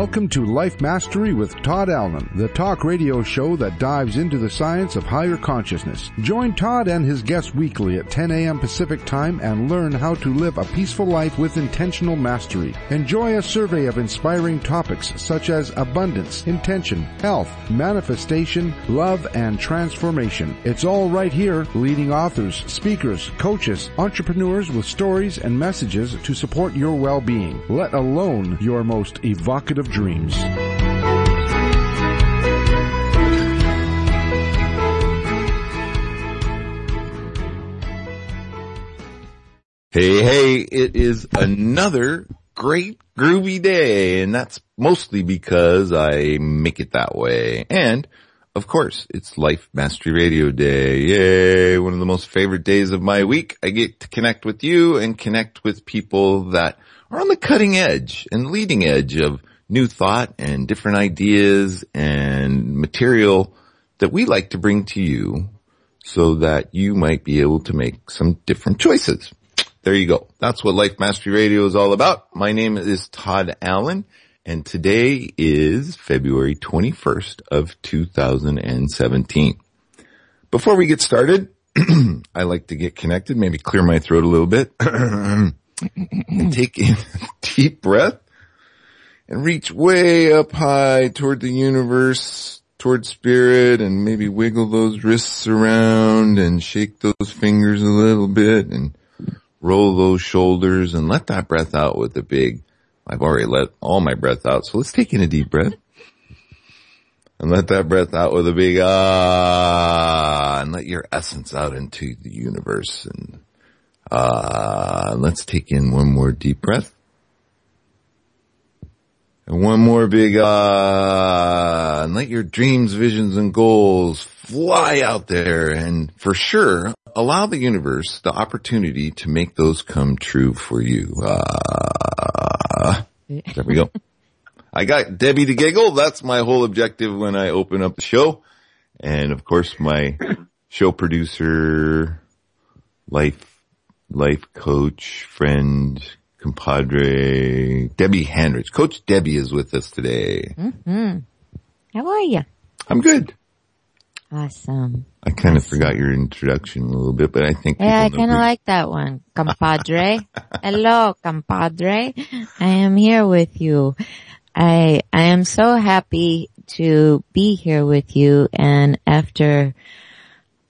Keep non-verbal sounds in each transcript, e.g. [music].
Welcome to Life Mastery with Todd Allen, the talk radio show that dives into the science of higher consciousness. Join Todd and his guests weekly at 10 a.m. Pacific Time and learn how to live a peaceful life with intentional mastery. Enjoy a survey of inspiring topics such as abundance, intention, health, manifestation, love, and transformation. It's all right here, leading authors, speakers, coaches, entrepreneurs with stories and messages to support your well-being, let alone your most evocative dreams. Hey, hey, it is another great groovy day, and that's mostly because I make it that way. And, of course, it's Life Mastery Radio Day. Yay! One of the most favorite days of my week. I get to connect with you and connect with people that are on the cutting edge and leading edge of new thought and different ideas and material that we like to bring to you so that you might be able to make some different choices. There you go. That's what Life Mastery Radio is all about. My name is Todd Allen and today is February 21st of 2017. Before we get started, [clears throat] I like to get connected, maybe clear my throat a little bit [clears throat] and take in a [laughs] deep breath and reach way up high toward the universe, toward spirit and maybe wiggle those wrists around and shake those fingers a little bit and roll those shoulders and let that breath out with a big, I've already let all my breath out. So let's take in a deep breath and let that breath out with a big ah and let your essence out into the universe and ah, let's take in one more deep breath. And one more big ah, and let your dreams, visions, and goals fly out there and for sure allow the universe the opportunity to make those come true for you. Ah, there we go. I got Debbie to giggle. That's my whole objective when I open up the show. And of course my show producer, life, life coach, friend, compadre, Debbie Handrich. Coach Debbie is with us today. Mm-hmm. How are you? I'm good. Awesome. I kind of forgot your introduction a little bit, but I think Yeah, I kind of like that one. [laughs] Compadre. Hello, compadre. I am here with you. I, I am so happy to be here with you and after,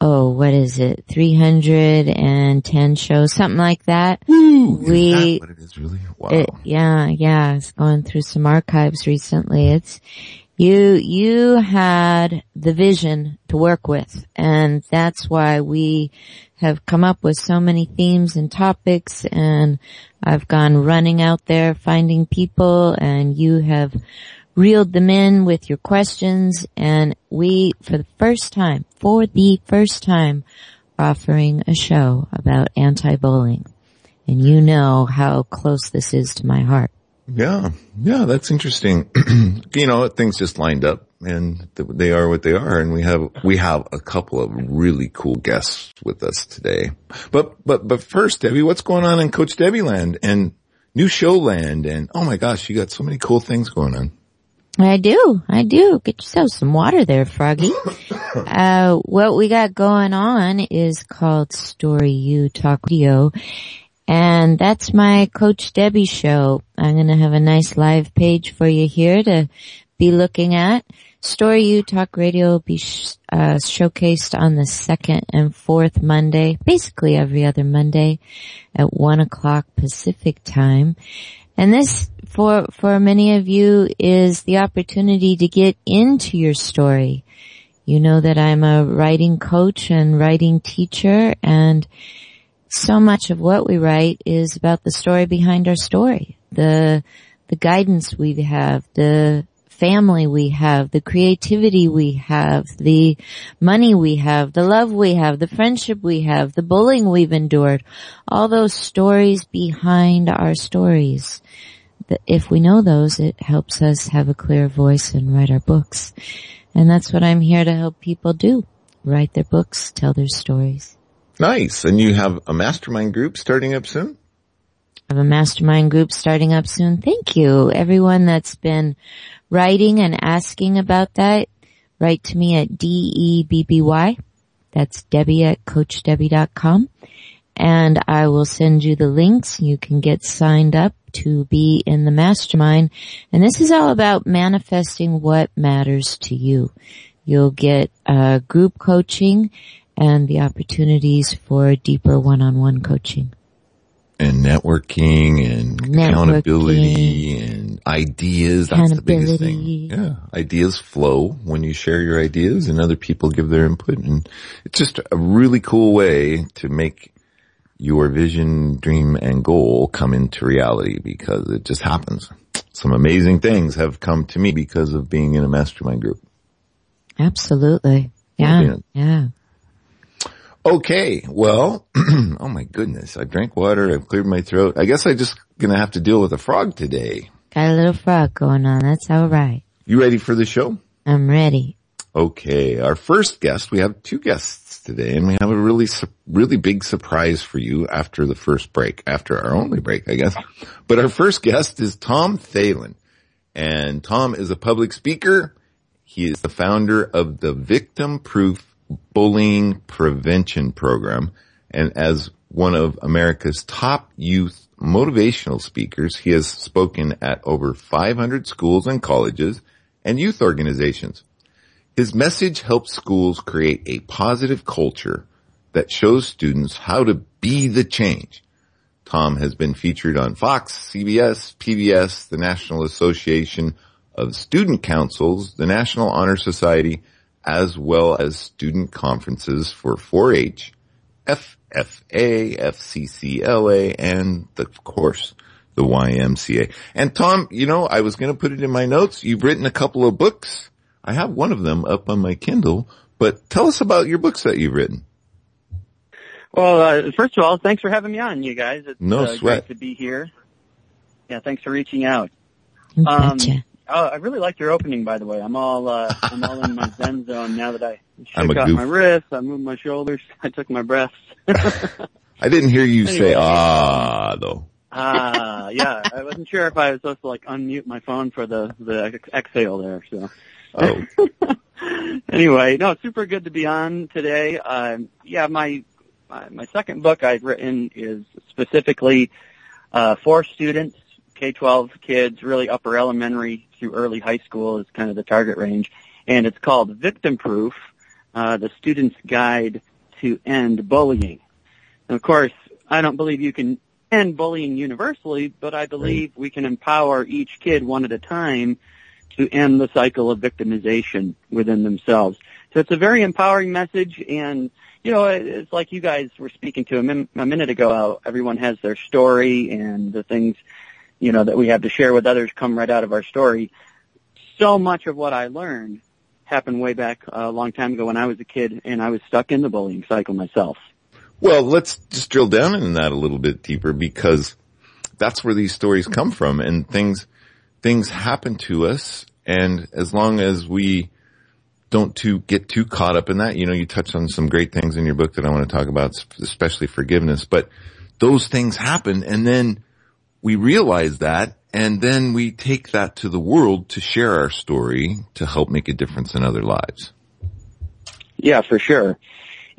oh, what is it? 310 shows, something like that. We, that what it is really? Wow. it, yeah, yeah, it's going through some archives recently. It's, you, you had the vision to work with and that's why we have come up with so many themes and topics and I've gone running out there finding people and you have reeled them in with your questions and we, for the first time, for the first time, offering a show about anti-bullying. And you know how close this is to my heart. Yeah, yeah, that's interesting. [clears throat] you know, things just lined up and they are what they are. And we have, we have a couple of really cool guests with us today. But, but, but first, Debbie, what's going on in Coach Debbie land and new show land? And oh my gosh, you got so many cool things going on. I do. I do. Get yourself some water there, Froggy. [laughs] uh, what we got going on is called Story U Talk Radio. And that's my Coach Debbie show. I'm going to have a nice live page for you here to be looking at. Story U Talk Radio will be sh- uh, showcased on the second and fourth Monday, basically every other Monday at one o'clock Pacific time. And this, for, for many of you, is the opportunity to get into your story. You know that I'm a writing coach and writing teacher and so much of what we write is about the story behind our story. The, the guidance we have, the family we have, the creativity we have, the money we have, the love we have, the friendship we have, the bullying we've endured, all those stories behind our stories. If we know those, it helps us have a clear voice and write our books. And that's what I'm here to help people do. Write their books, tell their stories. Nice. And you have a mastermind group starting up soon? Have a mastermind group starting up soon. Thank you. Everyone that's been writing and asking about that, write to me at D-E-B-B-Y. That's Debbie at CoachDebbie.com. And I will send you the links. You can get signed up to be in the mastermind. And this is all about manifesting what matters to you. You'll get uh, group coaching and the opportunities for deeper one-on-one coaching. And networking and networking, accountability and ideas. That's the biggest thing. Yeah. Ideas flow when you share your ideas and other people give their input. And it's just a really cool way to make your vision, dream and goal come into reality because it just happens. Some amazing things have come to me because of being in a mastermind group. Absolutely. Yeah. Yeah. Okay, well, [clears throat] oh my goodness, I drank water, I've cleared my throat. I guess I just gonna have to deal with a frog today. Got a little frog going on, that's alright. You ready for the show? I'm ready. Okay, our first guest, we have two guests today and we have a really, really big surprise for you after the first break, after our only break, I guess. But our first guest is Tom Thelen. And Tom is a public speaker. He is the founder of the Victim Proof bullying prevention program. And as one of America's top youth motivational speakers, he has spoken at over 500 schools and colleges and youth organizations. His message helps schools create a positive culture that shows students how to be the change. Tom has been featured on Fox, CBS, PBS, the National Association of Student Councils, the National Honor Society, as well as student conferences for 4-H, FFA, FCCLA, and of course, the YMCA. And Tom, you know, I was going to put it in my notes. You've written a couple of books. I have one of them up on my Kindle, but tell us about your books that you've written. Well, uh, first of all, thanks for having me on, you guys. It's no uh, sweat. great to be here. Yeah, thanks for reaching out. Gotcha. Oh, I really liked your opening, by the way. I'm all uh, I'm all in my [laughs] zen zone now that I shook out goof. my wrists, I moved my shoulders, [laughs] I took my breaths. I didn't hear you say ah though. Ah, yeah. I wasn't sure if I was supposed to like unmute my phone for the the ex- exhale there. So Oh, [laughs] anyway, no, super good to be on today. Um, yeah, my, my my second book I've written is specifically uh, for students, K-12 kids, really upper elementary through early high school is kind of the target range, and it's called Victim Proof: uh, The Student's Guide to End Bullying. And of course, I don't believe you can end bullying universally, but I believe we can empower each kid one at a time to end the cycle of victimization within themselves. So it's a very empowering message and you know, it's like you guys were speaking to a, min- a minute ago how everyone has their story and the things, you know, that we have to share with others come right out of our story. So much of what I learned happened way back uh, a long time ago when I was a kid and I was stuck in the bullying cycle myself. well, let's just drill down in that a little bit deeper because that's where these stories come from and things, things happen to us And as long as we don't to get too caught up in that, you know, you touched on some great things in your book that I want to talk about, especially forgiveness, but those things happen and then we realize that and then we take that to the world to share our story to help make a difference in other lives. Yeah, for sure.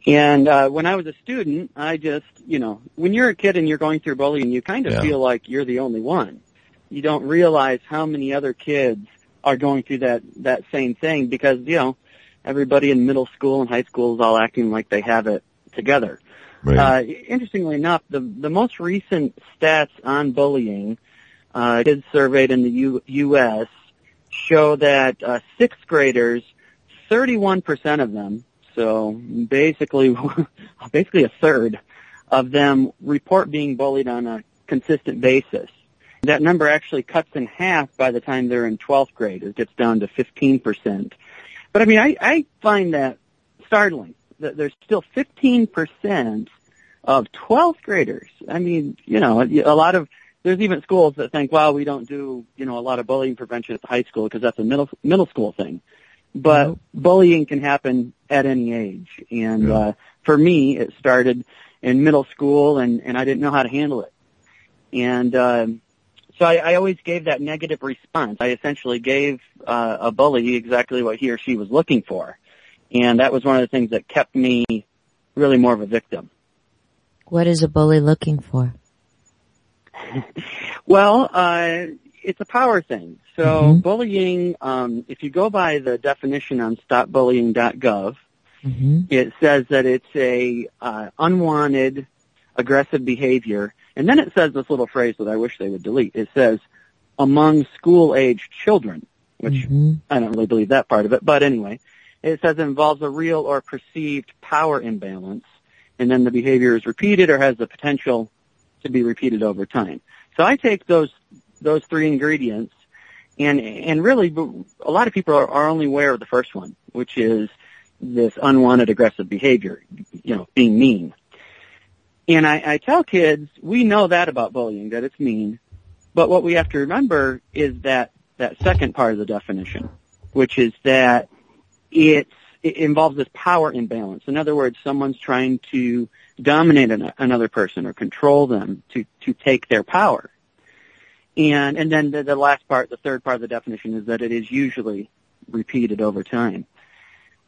And uh, when I was a student, I just, you know, when you're a kid and you're going through bullying, you kind of Yeah. feel like you're the only one. You don't realize how many other kids are going through that that same thing because you know everybody in middle school and high school is all acting like they have it together. Uh, interestingly enough, the the most recent stats on bullying, uh, kids surveyed in the U, U.S. show that uh, sixth graders, 31% of them, so basically [laughs] basically a third of them report being bullied on a consistent basis. That number actually cuts in half by the time they're in 12th grade. It gets down to 15%. But I mean, I, I find that startling there's still 15% of 12th graders. I mean, you know, a lot of, there's even schools that think, well, we don't do, you know, a lot of bullying prevention at the high school because that's a middle, middle school thing. But bullying can happen at any age. And, Yeah. uh, for me, it started in middle school and, and I didn't know how to handle it. And, um, so I, I always gave that negative response. I essentially gave uh, a bully exactly what he or she was looking for, and that was one of the things that kept me really more of a victim. What is a bully looking for? [laughs] Well, uh, it's a power thing. So Mhm. bullying, um, if you go by the definition on stopbullying.gov, hmm it says that it's a uh, unwanted aggressive behavior, and then it says this little phrase that I wish they would delete. It says among school-aged children, which hmm I don't really believe that part of it, but anyway, it says it involves a real or perceived power imbalance, and then the behavior is repeated or has the potential to be repeated over time. So I take those those three ingredients, and and really, a lot of people are, are only aware of the first one, which is this unwanted aggressive behavior, you know, being mean. And I, I tell kids, we know that about bullying, that it's mean, but what we have to remember is that that second part of the definition, which is that it involves this power imbalance. In other words, someone's trying to dominate an, another person or control them to, to take their power. And, and then the, the last part, the third part of the definition is that it is usually repeated over time.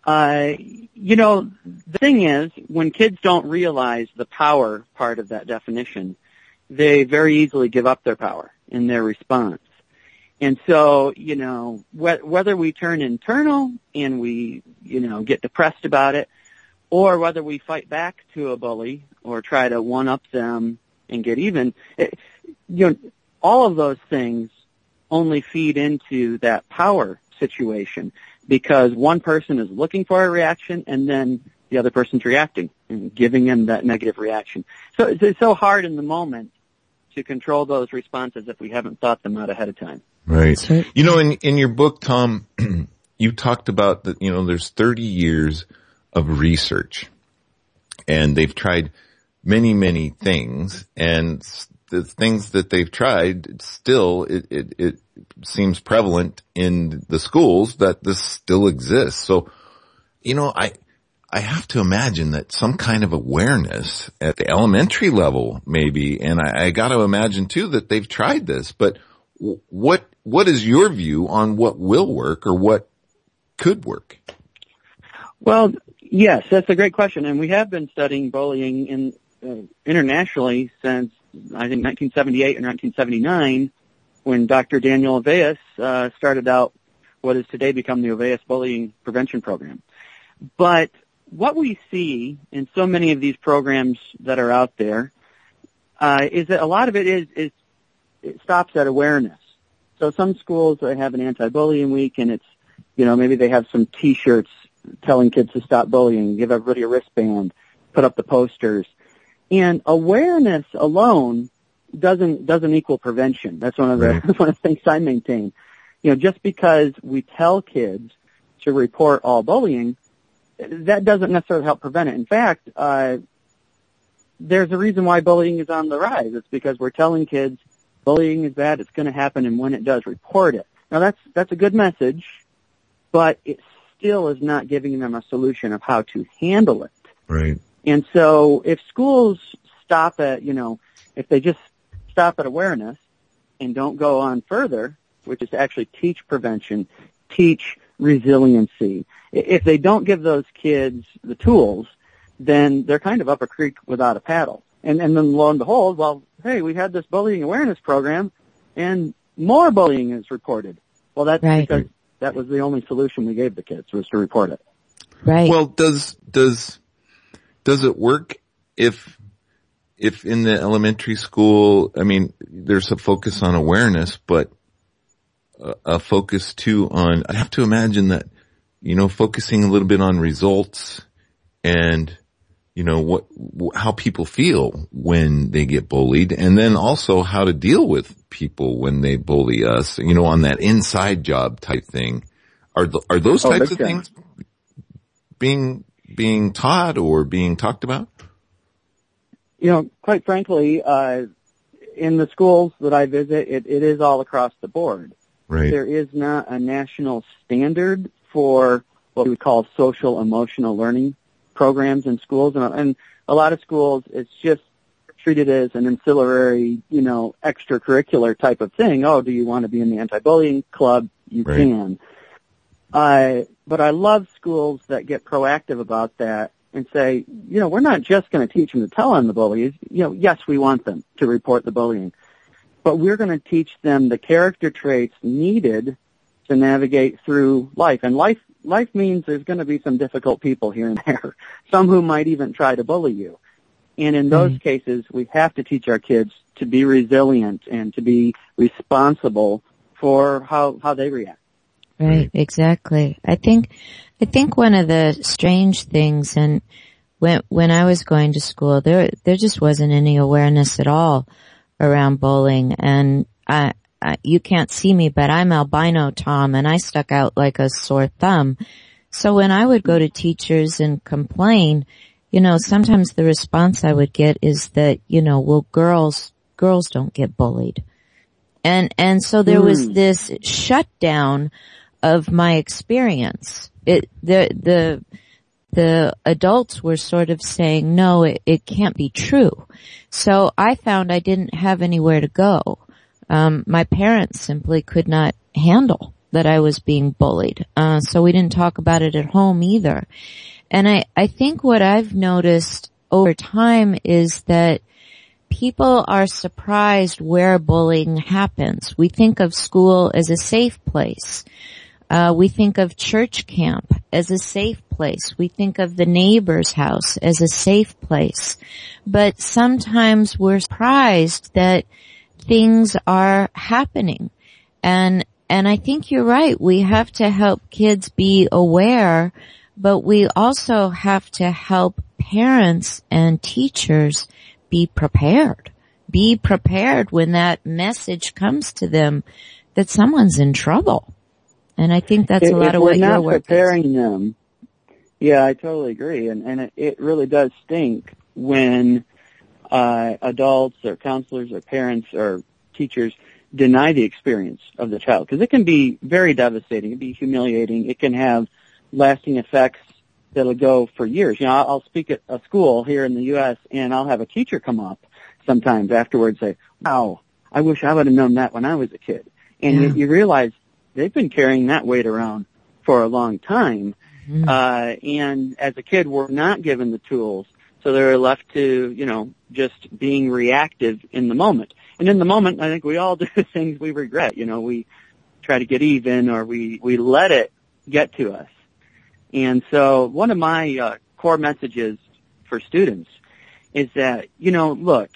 Uh, you know, the thing is, when kids don't realize the power part of that definition, they very easily give up their power in their response. And so, you know, wh- whether we turn internal and we, you know, get depressed about it, or whether we fight back to a bully or try to one up them and get even, it, you know, all of those things only feed into that power situation because one person is looking for a reaction and then the other person's reacting and giving them that negative reaction. So it's, it's so hard in the moment to control those responses if we haven't thought them out ahead of time. Right. So- You know, in, in your book, Tom, [clears throat] you talked about that, you know, there's 30 years of research and they've tried many, many things and the things that they've tried still, it, it, it seems prevalent in the schools that this still exists. So, you know, I, I have to imagine that some kind of awareness at the elementary level, maybe, and I, I got to imagine too that they've tried this. But what what is your view on what will work or what could work? Well, yes, that's a great question, and we have been studying bullying in uh, internationally since I think 1978 or 1979, when Dr. Daniel Olweus uh, started out what has today become the Olweus Bullying Prevention Program. But what we see in so many of these programs that are out there uh, is that a lot of it is is it stops at awareness. So some schools they have an anti-bullying week, and it's you know maybe they have some T-shirts telling kids to stop bullying, give everybody a wristband, put up the posters. And awareness alone doesn't doesn't equal prevention. That's one of the Right. [laughs] one of the things I maintain. You know, just because we tell kids to report all bullying, that doesn't necessarily help prevent it. In fact, uh, there's a reason why bullying is on the rise. It's because we're telling kids bullying is bad, it's going to happen, and when it does, report it. Now that's, that's a good message, but it still is not giving them a solution of how to handle it. Right. And so if schools stop at, you know, if they just stop at awareness and don't go on further, which is to actually teach prevention, teach resiliency, if they don't give those kids the tools, then they're kind of up a creek without a paddle. And, and then lo and behold, well, hey, we had this bullying awareness program and more bullying is reported. Well, that's Right. because that was the only solution we gave the kids was to report it. Right. Well, does does does it work if if in the elementary school? I mean, there's a focus on awareness, but a, focus too on. I'd have to imagine that you know focusing a little bit on results and you know what how people feel when they get bullied, and then also how to deal with people when they bully us. You know, on that inside job type thing. Are th- are those Oh, types big of things being being taught or being talked about? you know, quite frankly, uh, in the schools that I visit, it, it is all across the board. Right. There is not a national standard for what we call social emotional learning programs in schools, and, and a lot of schools, it's just treated as an ancillary, you know, extracurricular type of thing. Oh, do you want to be in the anti-bullying club? You Right. can. Uh, but I love schools that get proactive about that and say, you know, we're not just going to teach them to tell on the bullies. You know, yes, we want them to report the bullying, but we're going to teach them the character traits needed to navigate through life. And life, life means there's going to be some difficult people here and [laughs] there, some who might even try to bully you. And in those hmm. cases, we have to teach our kids to be resilient and to be responsible for how, how they react. Right, exactly. I think, I think one of the strange things and when, when I was going to school, there, there just wasn't any awareness at all around bullying and I, I, you can't see me, but I'm albino Tom and I stuck out like a sore thumb. So when I would go to teachers and complain, you know, sometimes the response I would get is that, you know, well girls, girls don't get bullied. And, and so there was hmm. this shutdown of my experience. It, the, the, the adults were sort of saying, no, it, it can't be true. So I found I didn't have anywhere to go. Um, my parents simply could not handle that I was being bullied. Uh, so we didn't talk about it at home either. And I, I think what I've noticed over time is that people are surprised where bullying happens. We think of school as a safe place. Uh, we think of church camp as a safe place. We think of the neighbor's house as a safe place. But sometimes we're surprised that things are happening. And, and I think you're right. We have to help kids be aware, but we also have to help parents and teachers be prepared. Be prepared when that message comes to them that someone's in trouble. And I think that's If- a lot of what your not work is. preparing them. Yeah, I totally agree, and and it, it really does stink when uh, adults or counselors or parents or teachers deny the experience of the child because it can be very devastating. It can be humiliating. It can have lasting effects that'll go for years. You know, I'll, I'll speak at a school here in the U.S. and I'll have a teacher come up sometimes afterwards say, "Wow, I wish I would have known that when I was a kid." And Yeah. you, you realize they've been carrying that weight around for a long time. Mm-hmm. Uh, and as a kid, we're not given the tools. So they're left to, you know, just being reactive in the moment. And in the moment, I think we all [laughs] do things we regret. You know, we try to get even or we, we let it get to us. And so one of my uh, core messages for students is that, you know, look,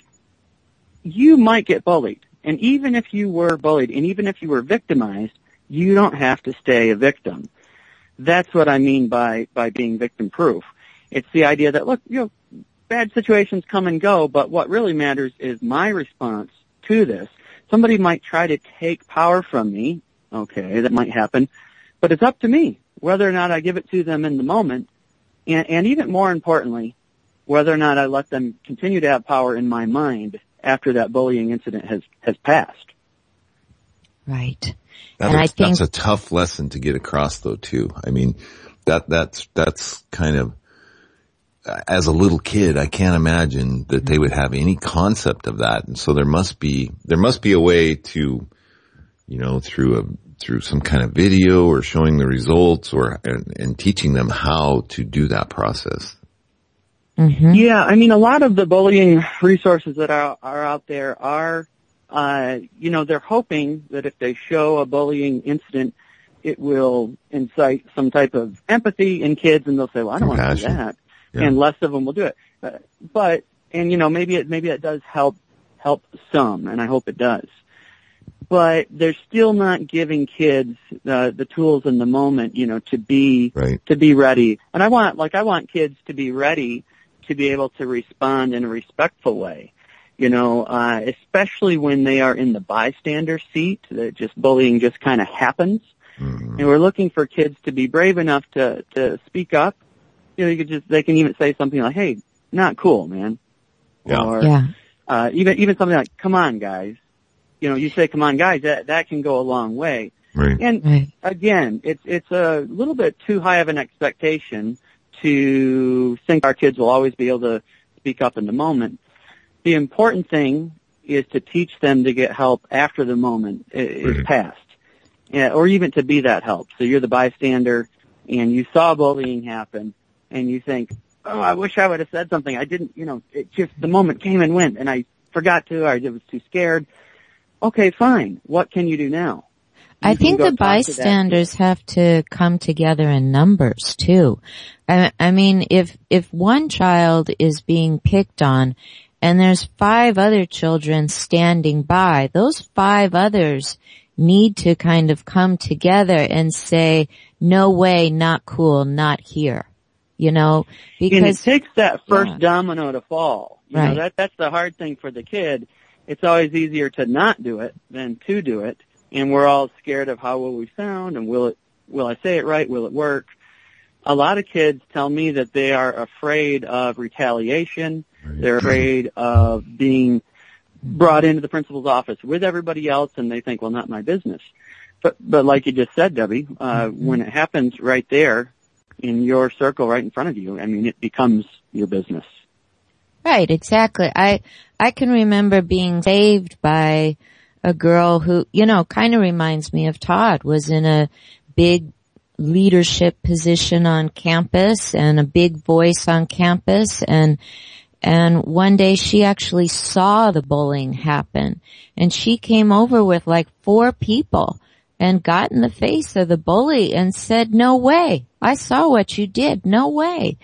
you might get bullied. And even if you were bullied and even if you were victimized, you don't have to stay a victim. That's what I mean by, by being victim proof. It's the idea that, look, you know, bad situations come and go, but what really matters is my response to this. Somebody might try to take power from me. Okay, that might happen. But it's up to me whether or not I give it to them in the moment. And, and even more importantly, whether or not I let them continue to have power in my mind after that bullying incident has, has passed. Right. That and is- I think that's a tough lesson to get across though too. I mean, that, that's, that's kind of, as a little kid, I can't imagine that they would have any concept of that. And so there must be, there must be a way to, you know, through a, through some kind of video or showing the results or, and, and teaching them how to do that process. Mhm. Yeah, I mean, a lot of the bullying resources that are, are out there are, you know, they're hoping that if they show a bullying incident, it will incite some type of empathy in kids, and they'll say, "Well, I don't want to do that," Yeah. and less of them will do it. Uh, but, and you know, maybe it maybe it does help help some, and I hope it does. But they're still not giving kids uh, the tools in the moment, you know, to be Right. to be ready. And I want, like, I want kids to be ready to be able to respond in a respectful way. You know, uh, especially when they are in the bystander seat, that just bullying just kind of happens. Mhm. And we're looking for kids to be brave enough to, to speak up. You know, you could just, they can even say something like, hey, not cool, man. Yeah. Or, Yeah. uh, even, even something like, come on, guys. You know, you say, come on, guys, that, that can go a long way. Right. And Right. again, it's it's a little bit too high of an expectation to think our kids will always be able to speak up in the moment. The important thing is to teach them to get help after the moment i- is Right. passed, yeah, or even to be that help. So you're the bystander, and you saw bullying happen, and you think, "Oh, I wish I would have said something. I didn't. You know, it just the moment came and went, and I forgot to. or I was too scared." Okay, fine. What can you do now? I You can think the talk to bystanders have to come together in numbers too. I, I mean, if, if one child is being picked on and there's five other children standing by, those five others need to kind of come together and say, no way, not cool, not here. You know, and it takes that first Yeah. domino to fall. You Right. know, that that's the hard thing for the kid. It's always easier to not do it than to do it. And we're all scared of how will we sound and will it will I say it right? Will it work? A lot of kids tell me that they are afraid of retaliation. They're afraid of being brought into the principal's office with everybody else and they think, well, not my business. But, but like you just said, Debbie, uh, when it happens right there in your circle right in front of you, I mean, it becomes your business. Right, exactly. I, I can remember being saved by a girl who, you know, kind of reminds me of Todd, was in a big leadership position on campus and a big voice on campus and and one day she actually saw the bullying happen and she came over with like four people and got in the face of the bully and said, no way. I saw what you did. No way.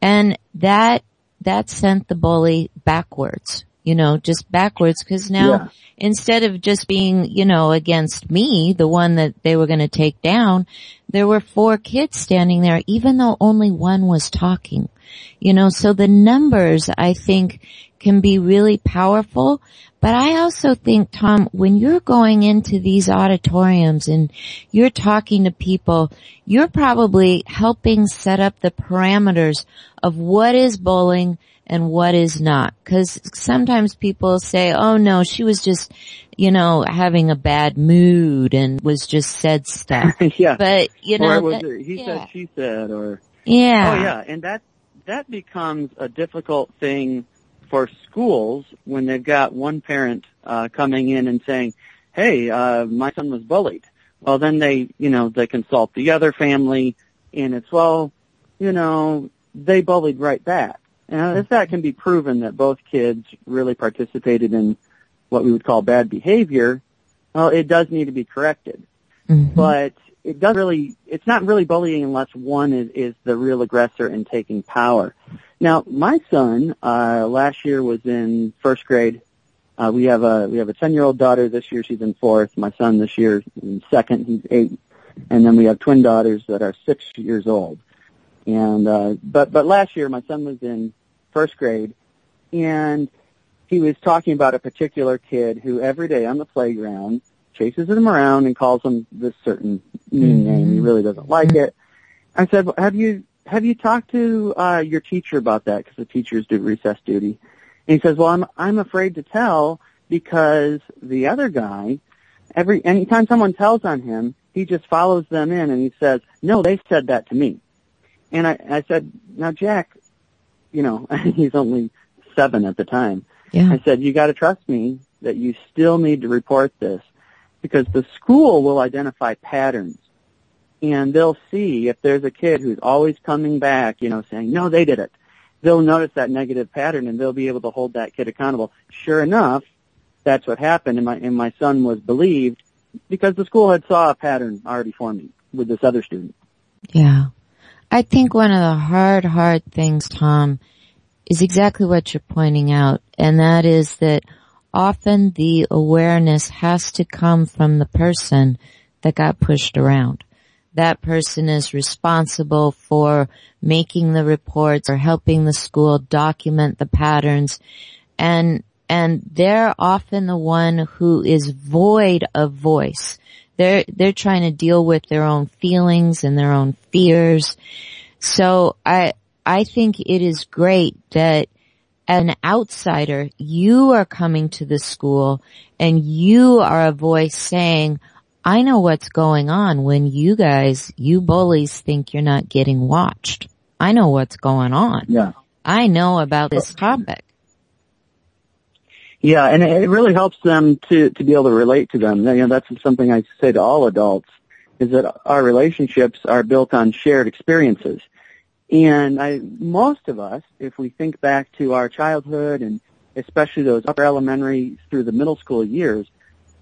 And that, that sent the bully backwards, you know, just backwards because now Yeah. instead of just being, you know, against me, the one that they were going to take down, there were four kids standing there, even though only one was talking. You know, so the numbers I think can be really powerful, but I also think, Tom, when you're going into these auditoriums and you're talking to people, you're probably helping set up the parameters of what is bullying and what is not. Cause sometimes people say, oh no, she was just, you know, having a bad mood and was just said stuff. [laughs] yeah. But, you know, or was that- he yeah. said, she said, or yeah. oh yeah, and that that becomes a difficult thing for schools when they've got one parent uh, coming in and saying, "Hey, uh, my son was bullied." Well, then they, you know, they consult the other family, and it's well, you know, they bullied right back. And if that can be proven that both kids really participated in what we would call bad behavior, well, it does need to be corrected Mhm. but it doesn't really, it's not really bullying unless one is, is the real aggressor and taking power. Now, my son, uh, last year was in first grade. Uh, we have a, we have a 10 year old daughter this year, she's in fourth. My son this year in second, he's eight. And then we have twin daughters that are six years old. And, uh, but, but last year my son was in first grade and he was talking about a particular kid who every day on the playground chases him around and calls him this certain mean name. He really doesn't like it. I said, "Well, "Have you have you talked to uh, your teacher about that? Because the teachers do recess duty." And he says, "Well, I'm I'm afraid to tell because the other guy every anytime someone tells on him, he just follows them in and he says, "No, they said that to me." And I, I said, "Now, Jack, you know, [laughs] he's only seven at the time. Yeah. I said, you got to trust me that you still need to report this because the school will identify patterns." And they'll see if there's a kid who's always coming back, you know, saying, no, they did it. They'll notice that negative pattern and they'll be able to hold that kid accountable. Sure enough, that's what happened and my, and my son was believed because the school had saw a pattern already forming with this other student. Yeah. I think one of the hard, hard things, Tom, is exactly what you're pointing out, and that is that often the awareness has to come from the person that got pushed around. That person is responsible for making the reports or helping the school document the patterns and and they're often the one who is void of voice. They're, they're trying to deal with their own feelings and their own fears. So I, I think it is great that an outsider, you are coming to the school and you are a voice saying, I know what's going on when you guys, you bullies think you're not getting watched. I know what's going on. Yeah. I know about this topic. Yeah, and it really helps them to to be able to relate to them. You know, that's something I say to all adults is that our relationships are built on shared experiences. And I, most of us, if we think back to our childhood and especially those upper elementary through the middle school years,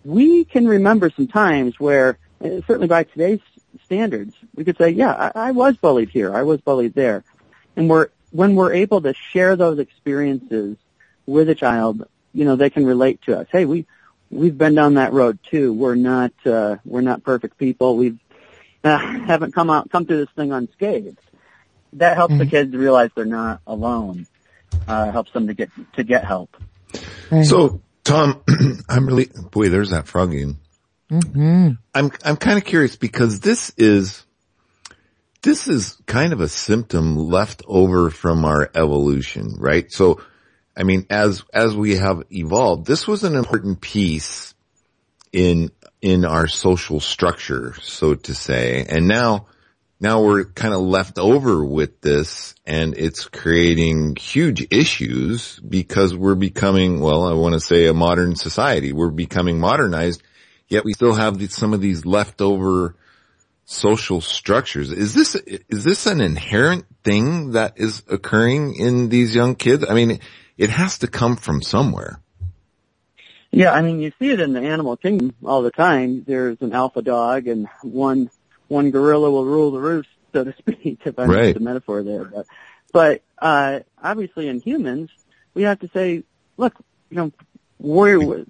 we can remember some times where, uh, certainly by today's standards, we could say, yeah, I, I was bullied here, I was bullied there. And we're, when we're able to share those experiences with a child, you know, they can relate to us. Hey, we, we've been down that road too. We're not, uh, we're not perfect people. We've, uh, [laughs] haven't come out, come through this thing unscathed. That helps the Mhm. kids realize they're not alone. Uh, helps them to get, to get help. Right. So, Tom, [clears throat] I'm really, boy, there's that frogging. again. hmm I'm, I'm kind of curious because this is, this is kind of a symptom left over from our evolution, right? So, I mean, as, as we have evolved, this was an important piece in, in our social structure, so to say. And now, now we're kind of left over with this and it's creating huge issues because we're becoming, well, I want to say a modern society. We're becoming modernized, yet we still have some of these leftover social structures. Is this, is this an inherent thing that is occurring in these young kids? I mean, it has to come from somewhere. Yeah, I mean, you see it in the animal kingdom all the time. There's an alpha dog and one, one gorilla will rule the roost, so to [laughs] speak, if I Right. use the metaphor there. But, but, uh, obviously in humans, we have to say, look, you know, we're,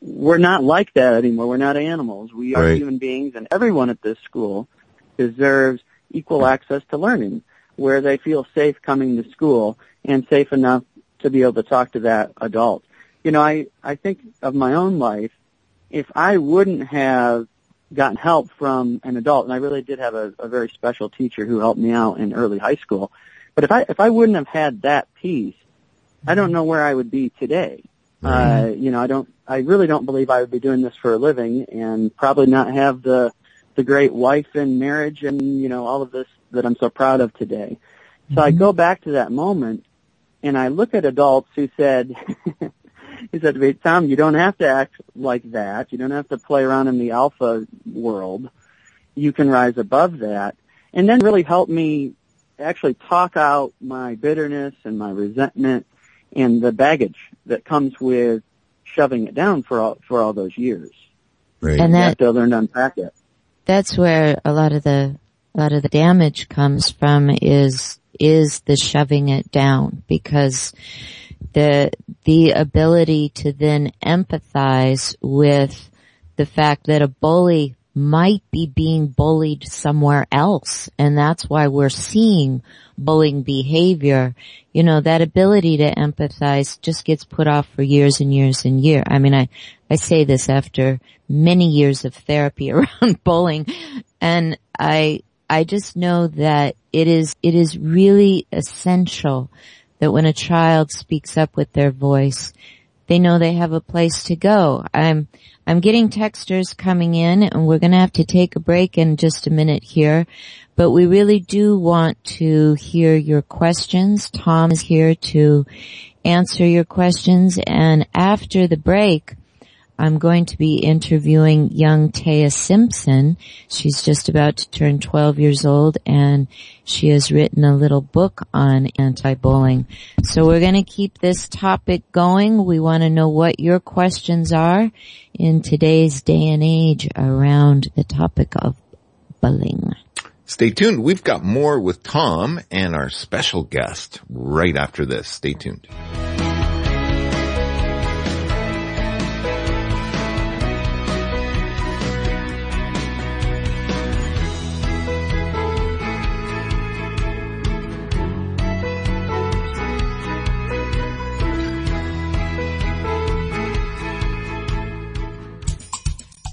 we're not like that anymore. We're not animals. We are Right. human beings and everyone at this school deserves equal access to learning where they feel safe coming to school and safe enough to be able to talk to that adult. You know, I, I think of my own life, if I wouldn't have gotten help from an adult, and I really did have a, a very special teacher who helped me out in early high school, but if I, if I wouldn't have had that piece, I don't know where I would be today. Uh, you know, I don't, I really don't believe I would be doing this for a living and probably not have the, the great wife and marriage and, you know, all of this that I'm so proud of today. So I go back to that moment and I look at adults who said, [laughs] he said to me, Tom, you don't have to act like that. You don't have to play around in the alpha world. You can rise above that. And then really help me actually talk out my bitterness and my resentment and the baggage that comes with shoving it down for all, for all those years. Right. And You that have to learn to unpack it. that's where a lot of the a lot of the damage comes from is is the shoving it down because the the ability to then empathize with the fact that a bully might be being bullied somewhere else. And that's why we're seeing bullying behavior. You know that ability to empathize just gets put off for years and years and years i mean i i say this after many years of therapy [laughs] around bullying. And i i just know that it is it is really essential that when a child speaks up with their voice they know they have a place to go. I'm, I'm getting texters coming in and we're going to have to take a break in just a minute here, but we really do want to hear your questions. Tom is here to answer your questions and after the break, I'm going to be interviewing young Taya Simpson. She's just about to turn 12 years old and she has written a little book on anti-bullying. So we're going to keep this topic going. We want to know what your questions are in today's day and age around the topic of bullying. Stay tuned. We've got more with Tom and our special guest right after this. Stay tuned.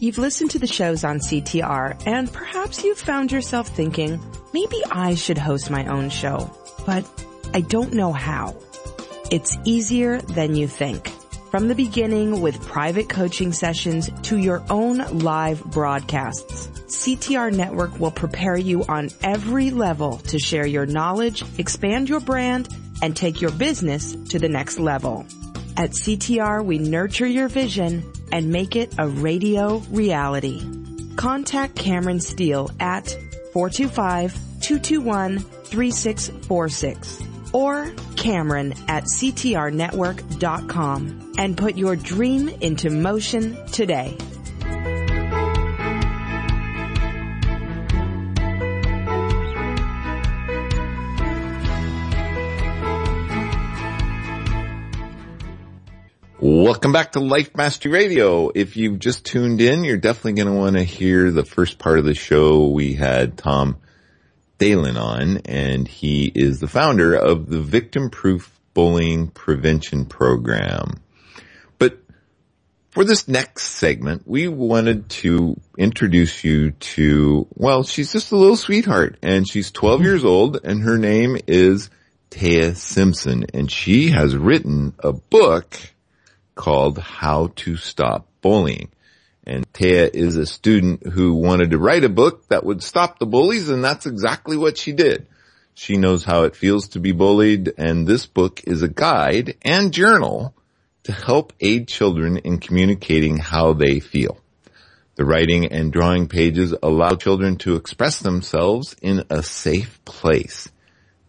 You've listened to the shows on CTR and perhaps you've found yourself thinking, maybe I should host my own show, but I don't know how. It's easier than you think. From the beginning with private coaching sessions to your own live broadcasts, CTR Network will prepare you on every level to share your knowledge, expand your brand, and take your business to the next level. At CTR, we nurture your vision and make it a radio reality. Contact Cameron Steele at 425-221-3646 or Cameron at ctrnetwork.com and put your dream into motion today. Welcome back to Life Mastery Radio. If you've just tuned in, you're definitely going to want to hear the first part of the show. We had Tom Thelen on and he is the founder of the Victim Proof Bullying Prevention Program. But for this next segment, we wanted to introduce you to, well, she's just a little sweetheart and she's 12 years old and her name is Taya Simpson and she has written a book called How to Stop Bullying. And Taya is a student who wanted to write a book that would stop the bullies and that's exactly what she did. She knows how it feels to be bullied and this book is a guide and journal to help aid children in communicating how they feel. The writing and drawing pages allow children to express themselves in a safe place.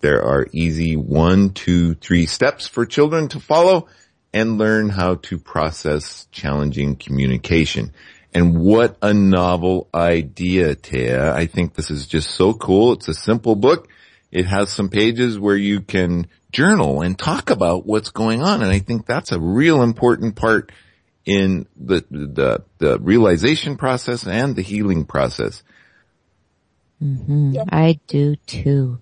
There are easy one, two, three steps for children to follow and learn how to process challenging communication. And what a novel idea, Taya. I think this is just so cool. It's a simple book. It has some pages where you can journal and talk about what's going on. And I think that's a real important part in the, the, the realization process and the healing process. Mm-hmm. I do too.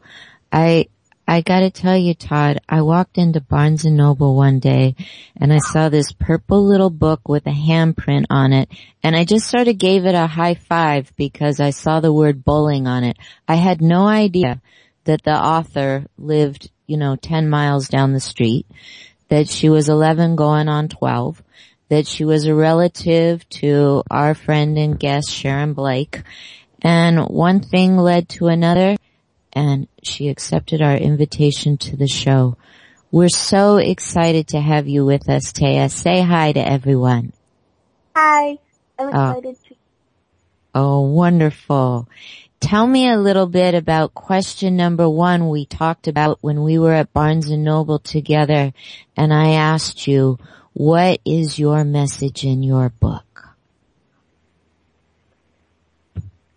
I, I gotta tell you, Todd, I walked into Barnes and Noble one day and I saw this purple little book with a handprint on it and I just sort of gave it a high five because I saw the word bowling on it. I had no idea that the author lived, you know, 10 miles down the street, that she was 11 going on 12, that she was a relative to our friend and guest Sharon Blake. And one thing led to another and she accepted our invitation to the show. We're so excited to have you with us, Taya. Say hi to everyone. Hi. I'm uh, excited oh. to. Oh, wonderful. Tell me a little bit about question number one we talked about when we were at Barnes and Noble together and I asked you, what is your message in your book?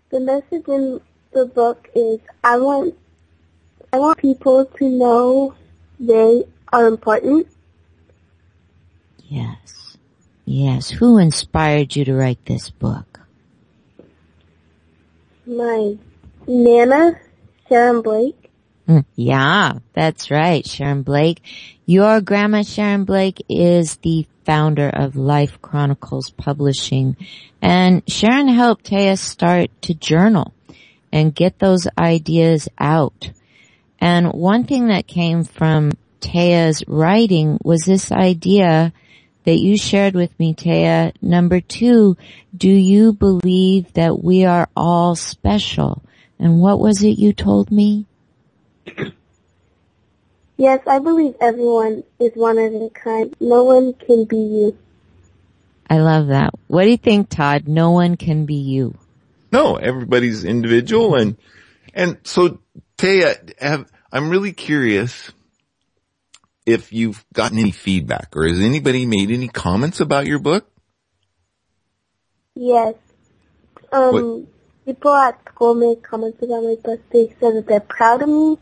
The message in the book is I want I want people to know they are important. Yes. Yes. Who inspired you to write this book? My Nana, Sharon Blake. Mm, yeah, that's right, Sharon Blake. Your grandma Sharon Blake is the founder of Life Chronicles Publishing and Sharon helped Taya start to journal and get those ideas out. And one thing that came from Taya's writing was this idea that you shared with me, Taya. Number two, do you believe that we are all special? And what was it you told me? Yes, I believe everyone is one of a kind. No one can be you. I love that. What do you think, Todd? No one can be you. No, everybody's individual and, and so Taya, have, I'm really curious if you've gotten any feedback or has anybody made any comments about your book? Yes. Um, people at school made comments about my book. They said that they're proud of me.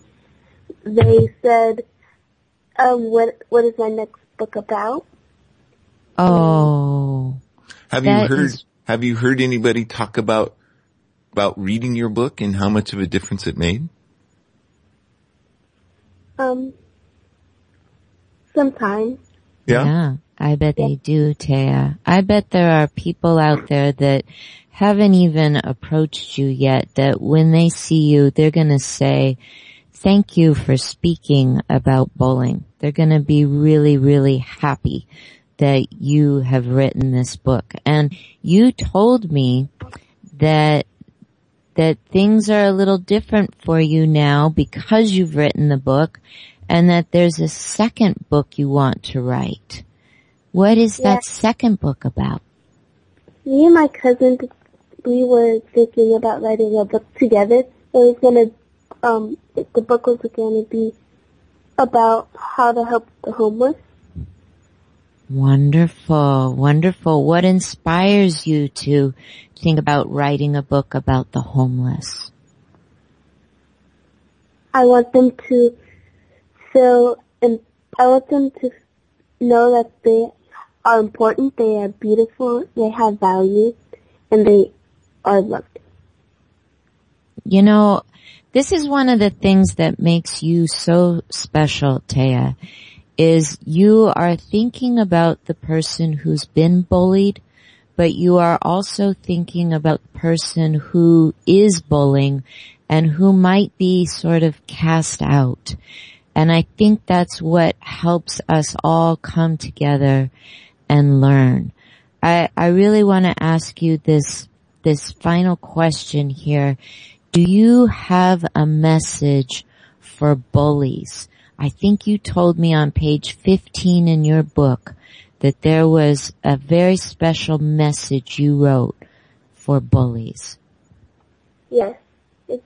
They said, um, what, what is my next book about? Oh. Have you heard, is- have you heard anybody talk about, about reading your book and how much of a difference it made? Um, sometimes. Yeah. I bet they do, Taya. I bet there are people out there that haven't even approached you yet that when they see you, they're gonna say, thank you for speaking about bowling. They're gonna be really, really happy that you have written this book. And you told me that that things are a little different for you now because you've written the book and that there's a second book you want to write. What is that second book about? Me and my cousin, we were thinking about writing a book together. It was gonna, um, the book was gonna be about how to help the homeless. Wonderful, wonderful. What inspires you to think about writing a book about the homeless? I want them to feel, and I want them to know that they are important, they are beautiful, they have value, and they are loved. You know, this is one of the things that makes you so special, Taya, is you are thinking about the person who's been bullied, but you are also thinking about the person who is bullying and who might be sort of cast out. And I think that's what helps us all come together and learn. I, I really want to ask you this, this final question here. Do you have a message for bullies? I think you told me on page 15 in your book that there was a very special message you wrote for bullies. Yes. It,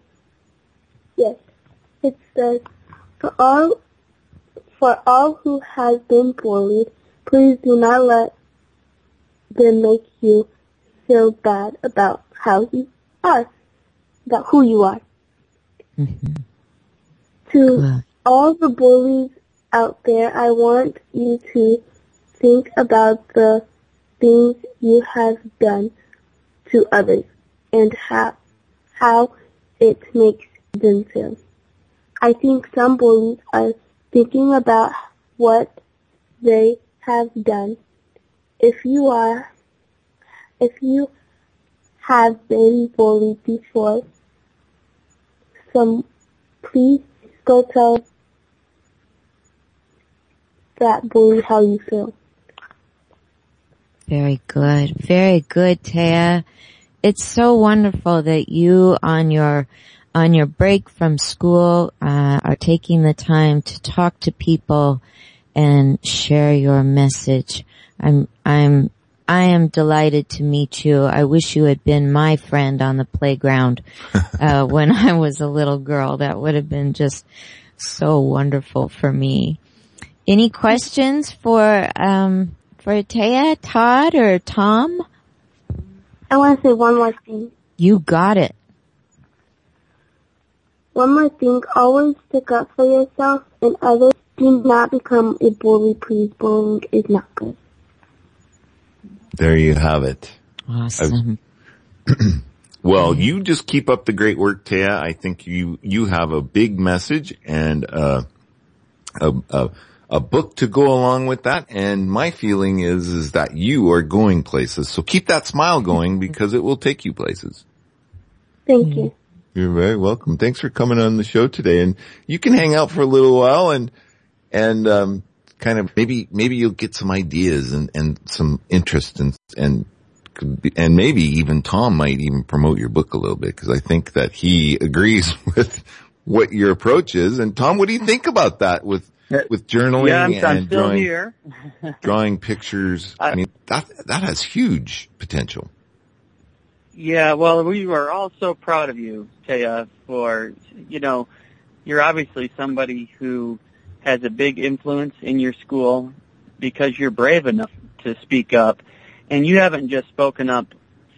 yes. It says, for all, for all who have been bullied, please do not let them make you feel bad about how you are, about who you are. Mm-hmm. To Good. All the bullies out there, I want you to think about the things you have done to others and how, how it makes them feel. I think some bullies are thinking about what they have done. If you are, if you have been bullied before, some, please go tell that bully how you feel. Very good. Very good, Taya. It's so wonderful that you on your on your break from school uh, are taking the time to talk to people and share your message. I'm I'm I am delighted to meet you. I wish you had been my friend on the playground [laughs] uh, when I was a little girl. That would have been just so wonderful for me. Any questions for um, for Taya, Todd, or Tom? I want to say one more thing. You got it. One more thing, always stick up for yourself and others. Do not become a bully, please. Bullying is not good. There you have it. Awesome. [clears throat] Well, you just keep up the great work, Taya. I think you, you have a big message and, uh, a, a, a book to go along with that. And my feeling is, is that you are going places. So keep that smile going because it will take you places. Thank you. You're very welcome. Thanks for coming on the show today. And you can hang out for a little while and, and, um, kind of maybe maybe you'll get some ideas and and some interest and and and maybe even Tom might even promote your book a little bit because I think that he agrees [laughs] with what your approach is. And Tom, what do you think about that with with journaling yeah, I'm, I'm and still drawing here. [laughs] [laughs] drawing pictures? I mean, that that has huge potential. Yeah, well, we are all so proud of you, Taya, for, you know, you're obviously somebody who has a big influence in your school because you're brave enough to speak up. And you haven't just spoken up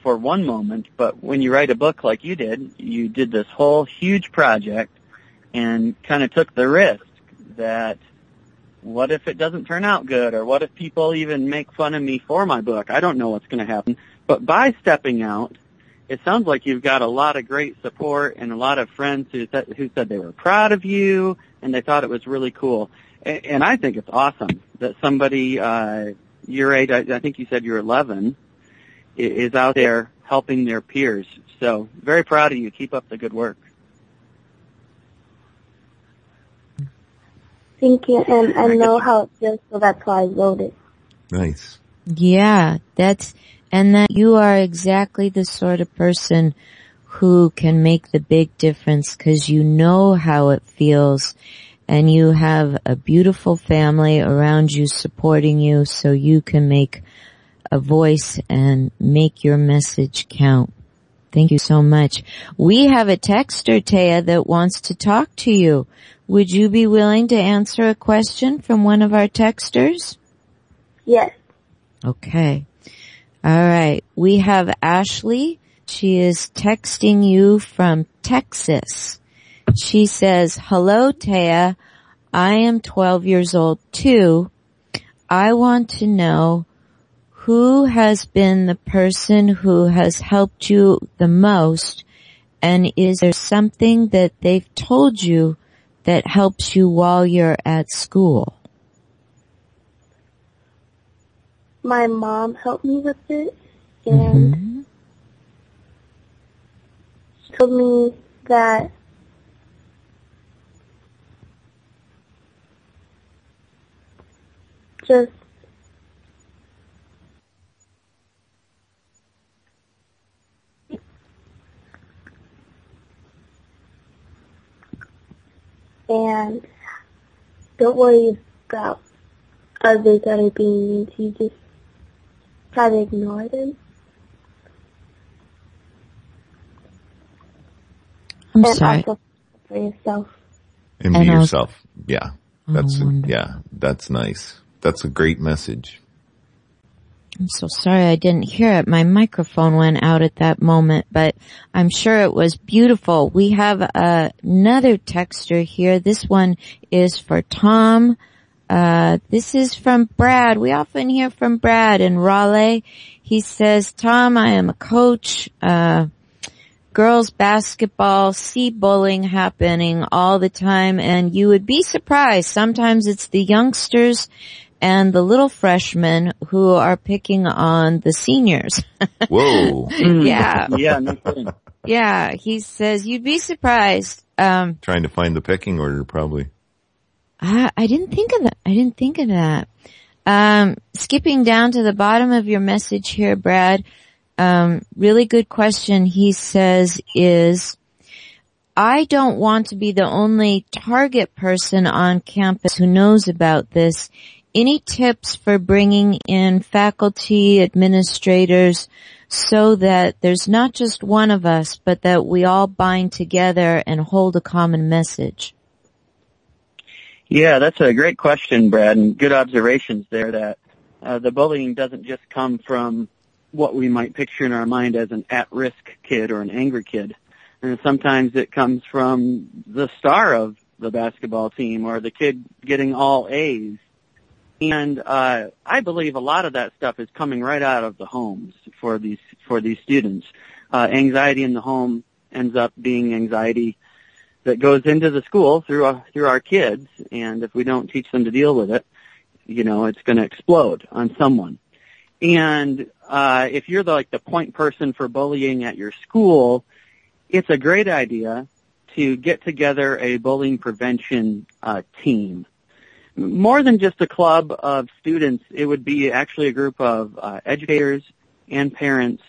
for one moment, but when you write a book like you did, you did this whole huge project and kind of took the risk that what if it doesn't turn out good or what if people even make fun of me for my book? I don't know what's going to happen. But by stepping out, it sounds like you've got a lot of great support and a lot of friends who said, who said they were proud of you and they thought it was really cool. And, and I think it's awesome that somebody uh, your age, I, I think you said you're 11, is out there helping their peers. So very proud of you. Keep up the good work. Thank you, and I know how it feels, so that's why I wrote it. Nice. Yeah, that's, and that you are exactly the sort of person who can make the big difference because you know how it feels and you have a beautiful family around you supporting you so you can make a voice and make your message count. Thank you so much. We have a texter, Taya, that wants to talk to you. Would you be willing to answer a question from one of our texters? Yes. Okay. All right. We have Ashley. She is texting you from Texas. She says, hello Taya. I am 12 years old too. I want to know who has been the person who has helped you the most and is there something that they've told you that helps you while you're at school? My mom helped me with it, and Mm-hmm. she told me that just and don't worry about others that are being mean to you. Just try to ignore them. I'm and sorry. also for yourself. And, And be also- yourself. Yeah. Oh, that's, Oh, yeah, that's nice. That's a great message. I'm so sorry I didn't hear it. My microphone went out at that moment, but I'm sure it was beautiful. We have uh, another texture here. This one is for Tom. Uh, this is from Brad. We often hear from Brad in Raleigh. He says, Tom, I am a coach. Uh, girls basketball, see bullying happening all the time and you would be surprised. Sometimes it's the youngsters and the little freshmen who are picking on the seniors. [laughs] Whoa. yeah. Yeah, no kidding. Yeah. He says you'd be surprised. Um, Trying to find the pecking order probably. I, I didn't think of that. I didn't think of that. Um, skipping down to the bottom of your message here, Brad. Um, really good question. He says is, I don't want to be the only target person on campus who knows about this. Any tips for bringing in faculty, administrators, so that there's not just one of us, but that we all bind together and hold a common message? Yeah, that's a great question, Brad, and good observations there that uh, the bullying doesn't just come from what we might picture in our mind as an at-risk kid or an angry kid. And sometimes it comes from the star of the basketball team or the kid getting all A's. And uh, I believe a lot of that stuff is coming right out of the homes for these for these students. Uh, anxiety in the home ends up being anxiety that goes into the school through our, through our kids, and if we don't teach them to deal with it, you know, it's going to explode on someone. And uh, if you're the, like the point person for bullying at your school, it's a great idea to get together a bullying prevention uh, team more than just a club of students, it would be actually a group of uh, educators and parents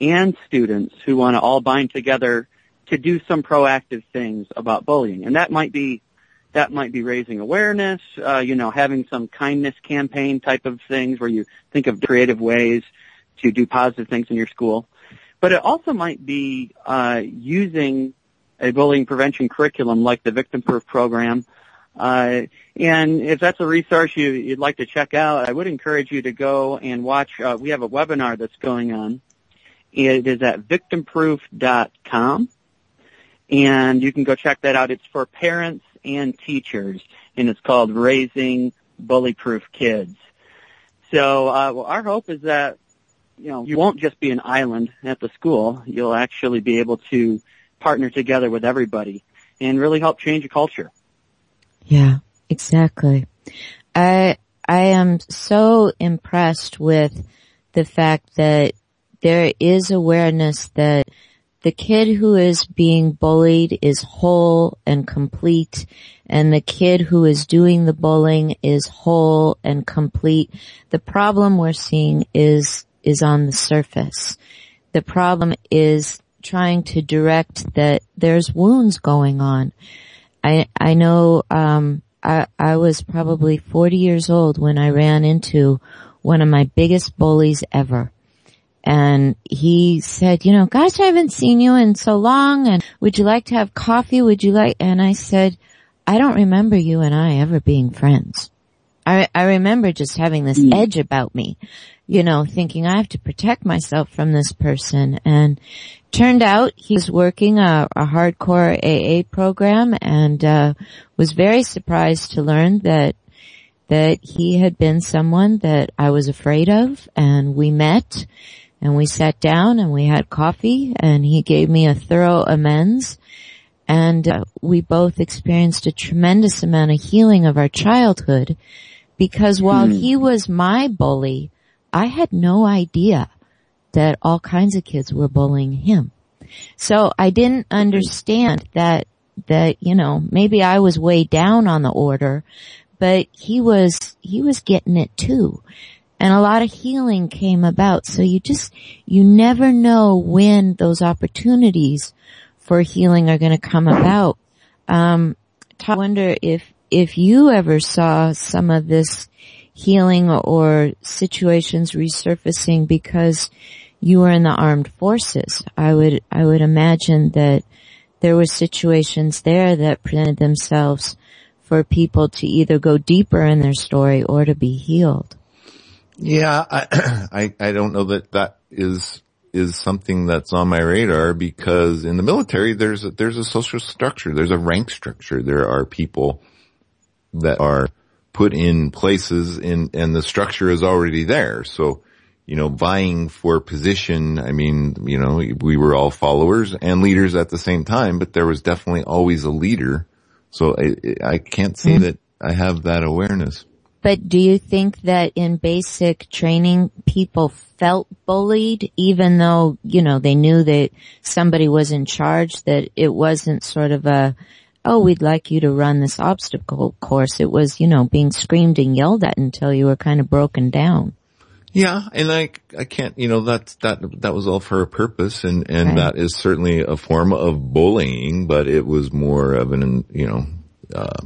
and students who want to all bind together to do some proactive things about bullying. And that might be that might be raising awareness, uh, you know, having some kindness campaign type of things where you think of creative ways to do positive things in your school. But it also might be uh, using a bullying prevention curriculum like the Victim Proof program. Uh, and if that's a resource you, would like to check out, I would encourage you to go and watch. Uh, we have a webinar that's going on. It is at victimproof.com, and you can go check that out. It's for parents and teachers, and it's called Raising Bully-Proof Kids. So uh, well, our hope is that you know you won't just be an island at the school. You'll actually be able to partner together with everybody and really help change a culture. Yeah, exactly. I I am so impressed with the fact that there is awareness that the kid who is being bullied is whole and complete and the kid who is doing the bullying is whole and complete. The problem we're seeing is, is on the surface. The problem is trying to direct that there's wounds going on. I, I know, um, I, I was probably 40 years old when I ran into one of my biggest bullies ever and he said, you know, gosh, I haven't seen you in so long and would you like to have coffee? Would you like, and I said, I don't remember you and I ever being friends. I, I remember just having this mm. edge about me, you know, thinking I have to protect myself from this person and turned out he was working a, a hardcore AA program and, uh, was very surprised to learn that that he had been someone that I was afraid of and we met and we sat down and we had coffee and he gave me a thorough amends and uh, we both experienced a tremendous amount of healing of our childhood because while hmm. he was my bully, I had no idea that all kinds of kids were bullying him. So I didn't understand that, that, you know, maybe I was way down on the order, but he was, he was getting it too and a lot of healing came about. So you just, you never know when those opportunities for healing are going to come about. Um, I wonder if, if you ever saw some of this healing or situations resurfacing because you were in the armed forces. I would, I would imagine that there were situations there that presented themselves for people to either go deeper in their story or to be healed. Yeah, I, [clears throat] I, I don't know that that is is something that's on my radar because in the military there's a, there's a social structure, there's a rank structure. There are people that are put in places in and the structure is already there. So, you know, vying for position, I mean, you know, we were all followers and leaders at the same time, but there was definitely always a leader. So I, I can't say mm-hmm. that I have that awareness. But do you think that in basic training people felt bullied even though, you know, they knew that somebody was in charge, that it wasn't sort of a, oh, we'd like you to run this obstacle course. It was, you know, being screamed and yelled at until you were kind of broken down. Yeah, and I I can't you know that's that that was all for a purpose, and and right. that is certainly a form of bullying, but it was more of an you know uh,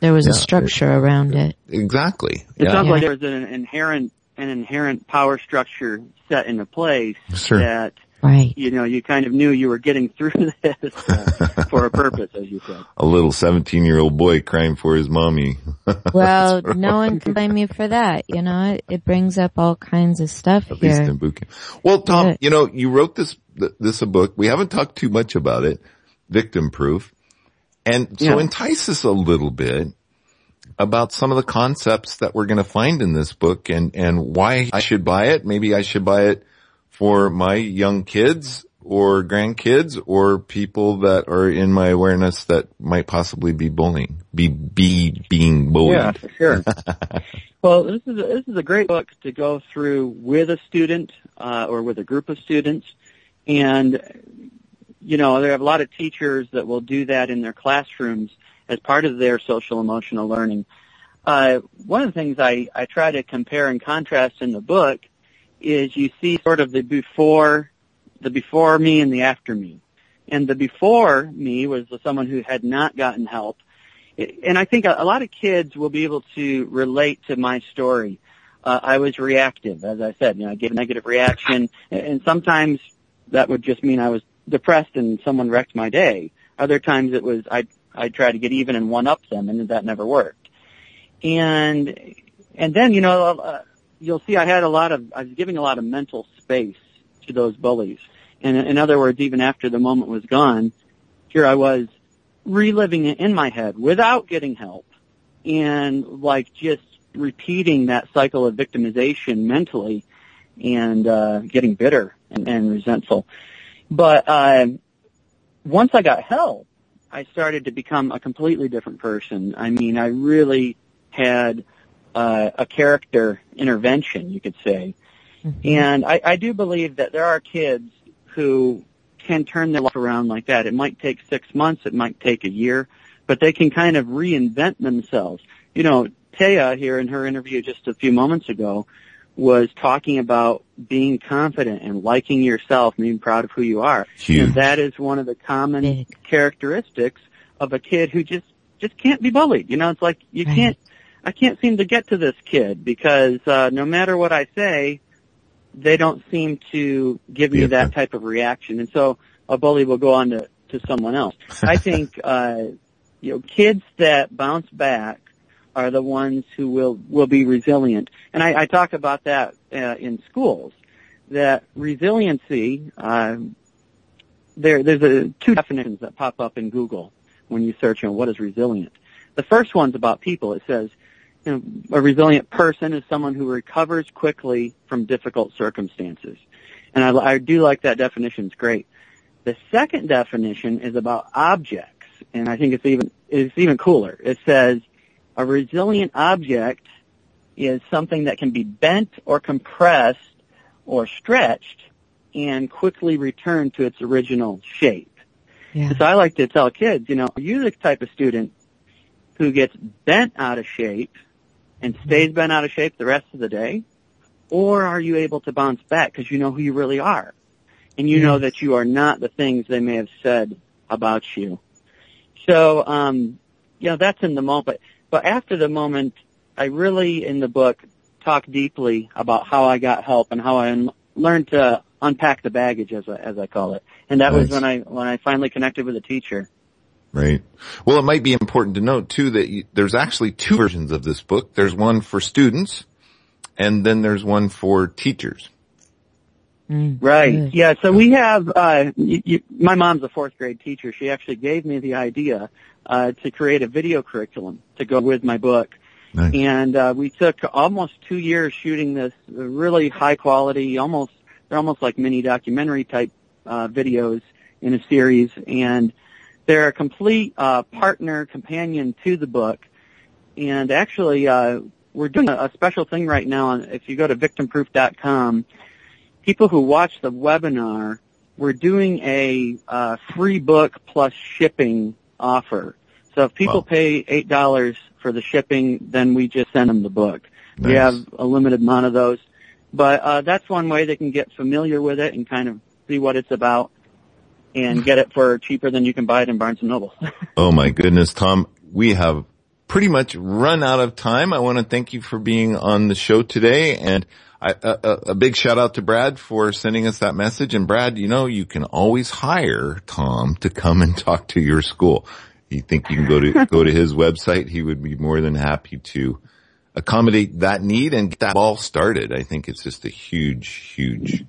there was yeah, a structure it, around it. Exactly. It yeah. sounds like there was an inherent an inherent power structure set into place sure. that Right. You know, you kind of knew you were getting through [laughs] this uh, for a purpose, as you said. [laughs] A little 17 year old boy crying for his mommy. [laughs] well, no one can blame you for that. You know, it, it brings up all kinds of stuff At here. least in boot camp. Well, Tom, you know, you wrote this, this a book. We haven't talked too much about it. Victim proof. And so yeah. entice us a little bit about some of the concepts that we're going to find in this book and, and why I should buy it. Maybe I should buy it for my young kids or grandkids or people that are in my awareness that might possibly be bullying, be, be being bullied. Yeah, for sure. [laughs] well, this is, a, this is a great book to go through with a student, uh, or with a group of students. And you know, there are a lot of teachers that will do that in their classrooms as part of their social emotional learning. uh, one of the things I, I try to compare and contrast in the book is you see sort of the before, the before me and the after me. And the before me was someone who had not gotten help. And I think a, lot of kids will be able to relate to my story. Uh, I was reactive, as I said, you know, I gave a negative reaction and sometimes that would just mean I was depressed and someone wrecked my day. Other times it was I I try to get even and one up them, and that never worked. And and then you know you'll see I had a lot of I was giving a lot of mental space to those bullies. And in other words, even after the moment was gone, here I was reliving it in my head without getting help, and like just repeating that cycle of victimization mentally, and uh, getting bitter and, and resentful. But uh, once I got help, I started to become a completely different person. I mean, I really had uh, a character intervention, you could say. Mm-hmm. And I, I do believe that there are kids who can turn their life around like that. It might take six months, it might take a year, but they can kind of reinvent themselves. You know, Taya here in her interview just a few moments ago was talking about being confident and liking yourself and being proud of who you are. Huge. And that is one of the common Big. characteristics of a kid who just just can't be bullied. You know, it's like you Right. can't I can't seem to get to this kid because uh no matter what I say, they don't seem to give me Yeah. that type of reaction. And so a bully will go on to, to someone else. I [laughs] think uh you know, kids that bounce back are the ones who will will be resilient. And I, I talk about that uh, in schools. That resiliency, uh, there there's a, two definitions that pop up in Google when you search on what is resilient. The first one's about people. It says you know, a resilient person is someone who recovers quickly from difficult circumstances. And I, I do like that definition. It's great. The second definition is about objects, and I think it's even it's even cooler. It says a resilient object is something that can be bent or compressed or stretched and quickly return to its original shape. Yeah. So I like to tell kids, you know, are you the type of student who gets bent out of shape and stays bent out of shape the rest of the day? Or are you able to bounce back because you know who you really are? And you know that you are not the things they may have said about you. So, um, you know, that's in the moment. But after the moment, I really, in the book, talk deeply about how I got help and how I un- learned to unpack the baggage, as I, as I call it. And that was when I when I finally connected with a teacher. Right. Well, it might be important to note too that you, there's actually two versions of this book. There's one for students and then there's one for teachers. Mm, Right. good. Yeah. So we have. Uh, y y my mom's a fourth grade teacher. She actually gave me the idea uh, to create a video curriculum to go with my book. Nice. And uh, we took almost two years shooting this really high quality, almost they're almost like mini documentary type uh, videos in a series, and they're a complete uh, partner companion to the book. And actually, uh, we're doing a, a special thing right now. On, if you go to victimproof.com, people who watch the webinar, we're doing a uh, free book plus shipping offer. So if people Wow. pay eight dollars for the shipping, then we just send them the book. We have a limited amount of those, but uh, that's one way they can get familiar with it and kind of see what it's about, and get it for cheaper than you can buy it in Barnes and Noble. [laughs] Oh my goodness, Tom, we have pretty much run out of time. I want to thank you for being on the show today and I, a, a, big shout out to Brad for sending us that message. And Brad, you know, you can always hire Tom to come and [laughs] talk to your school. You think you can go to, go to his website. He would be more than happy to accommodate that need and get that all started. I think it's just a huge, huge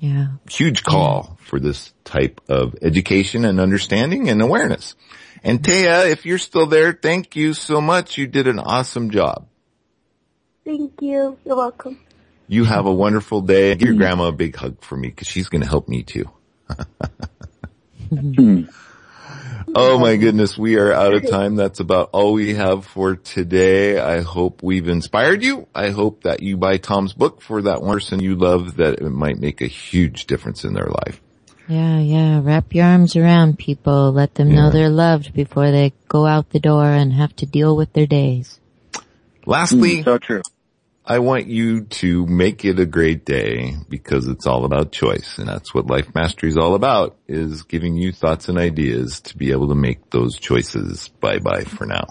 Yeah. huge call for this type of education and understanding and awareness. And Taya, if you're still there, thank you so much. You did an awesome job. Thank you. You're welcome. You have a wonderful day. Give your grandma a big hug for me because she's going to help me too. [laughs] Mm-hmm. Hmm. Oh my goodness, we are out of time. That's about all we have for today. I hope we've inspired you. I hope that you buy Tom's book for that one person you love that it might make a huge difference in their life. Yeah, yeah. Wrap your arms around people. Let them know they're loved before they go out the door and have to deal with their days. Lastly, mm, so true. I want you to make it a great day because it's all about choice and that's what Life Mastery is all about is giving you thoughts and ideas to be able to make those choices. Bye bye for now.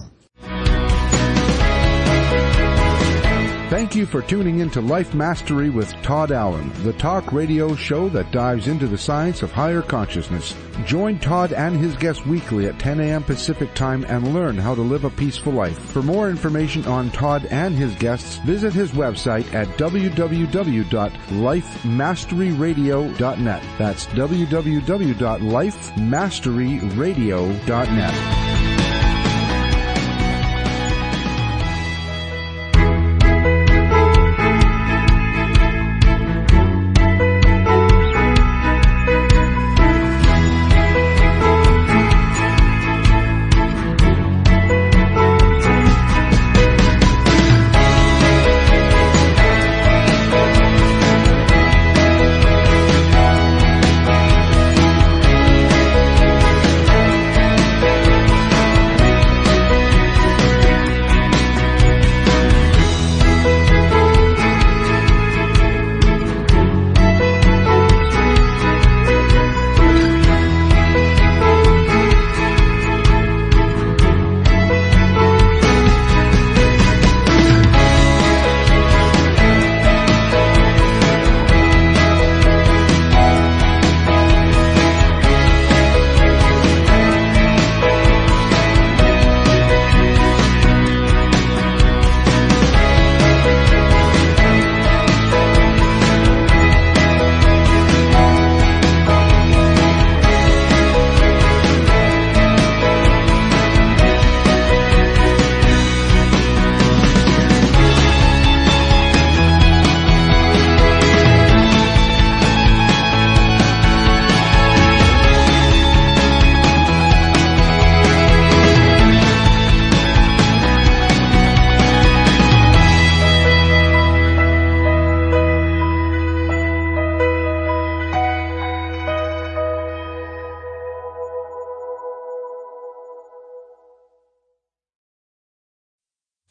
Thank you for tuning in to Life Mastery with Todd Allen, the talk radio show that dives into the science of higher consciousness. Join Todd and his guests weekly at 10 a.m. Pacific time and learn how to live a peaceful life. For more information on Todd and his guests, visit his website at www.lifemasteryradio.net. That's www.lifemasteryradio.net.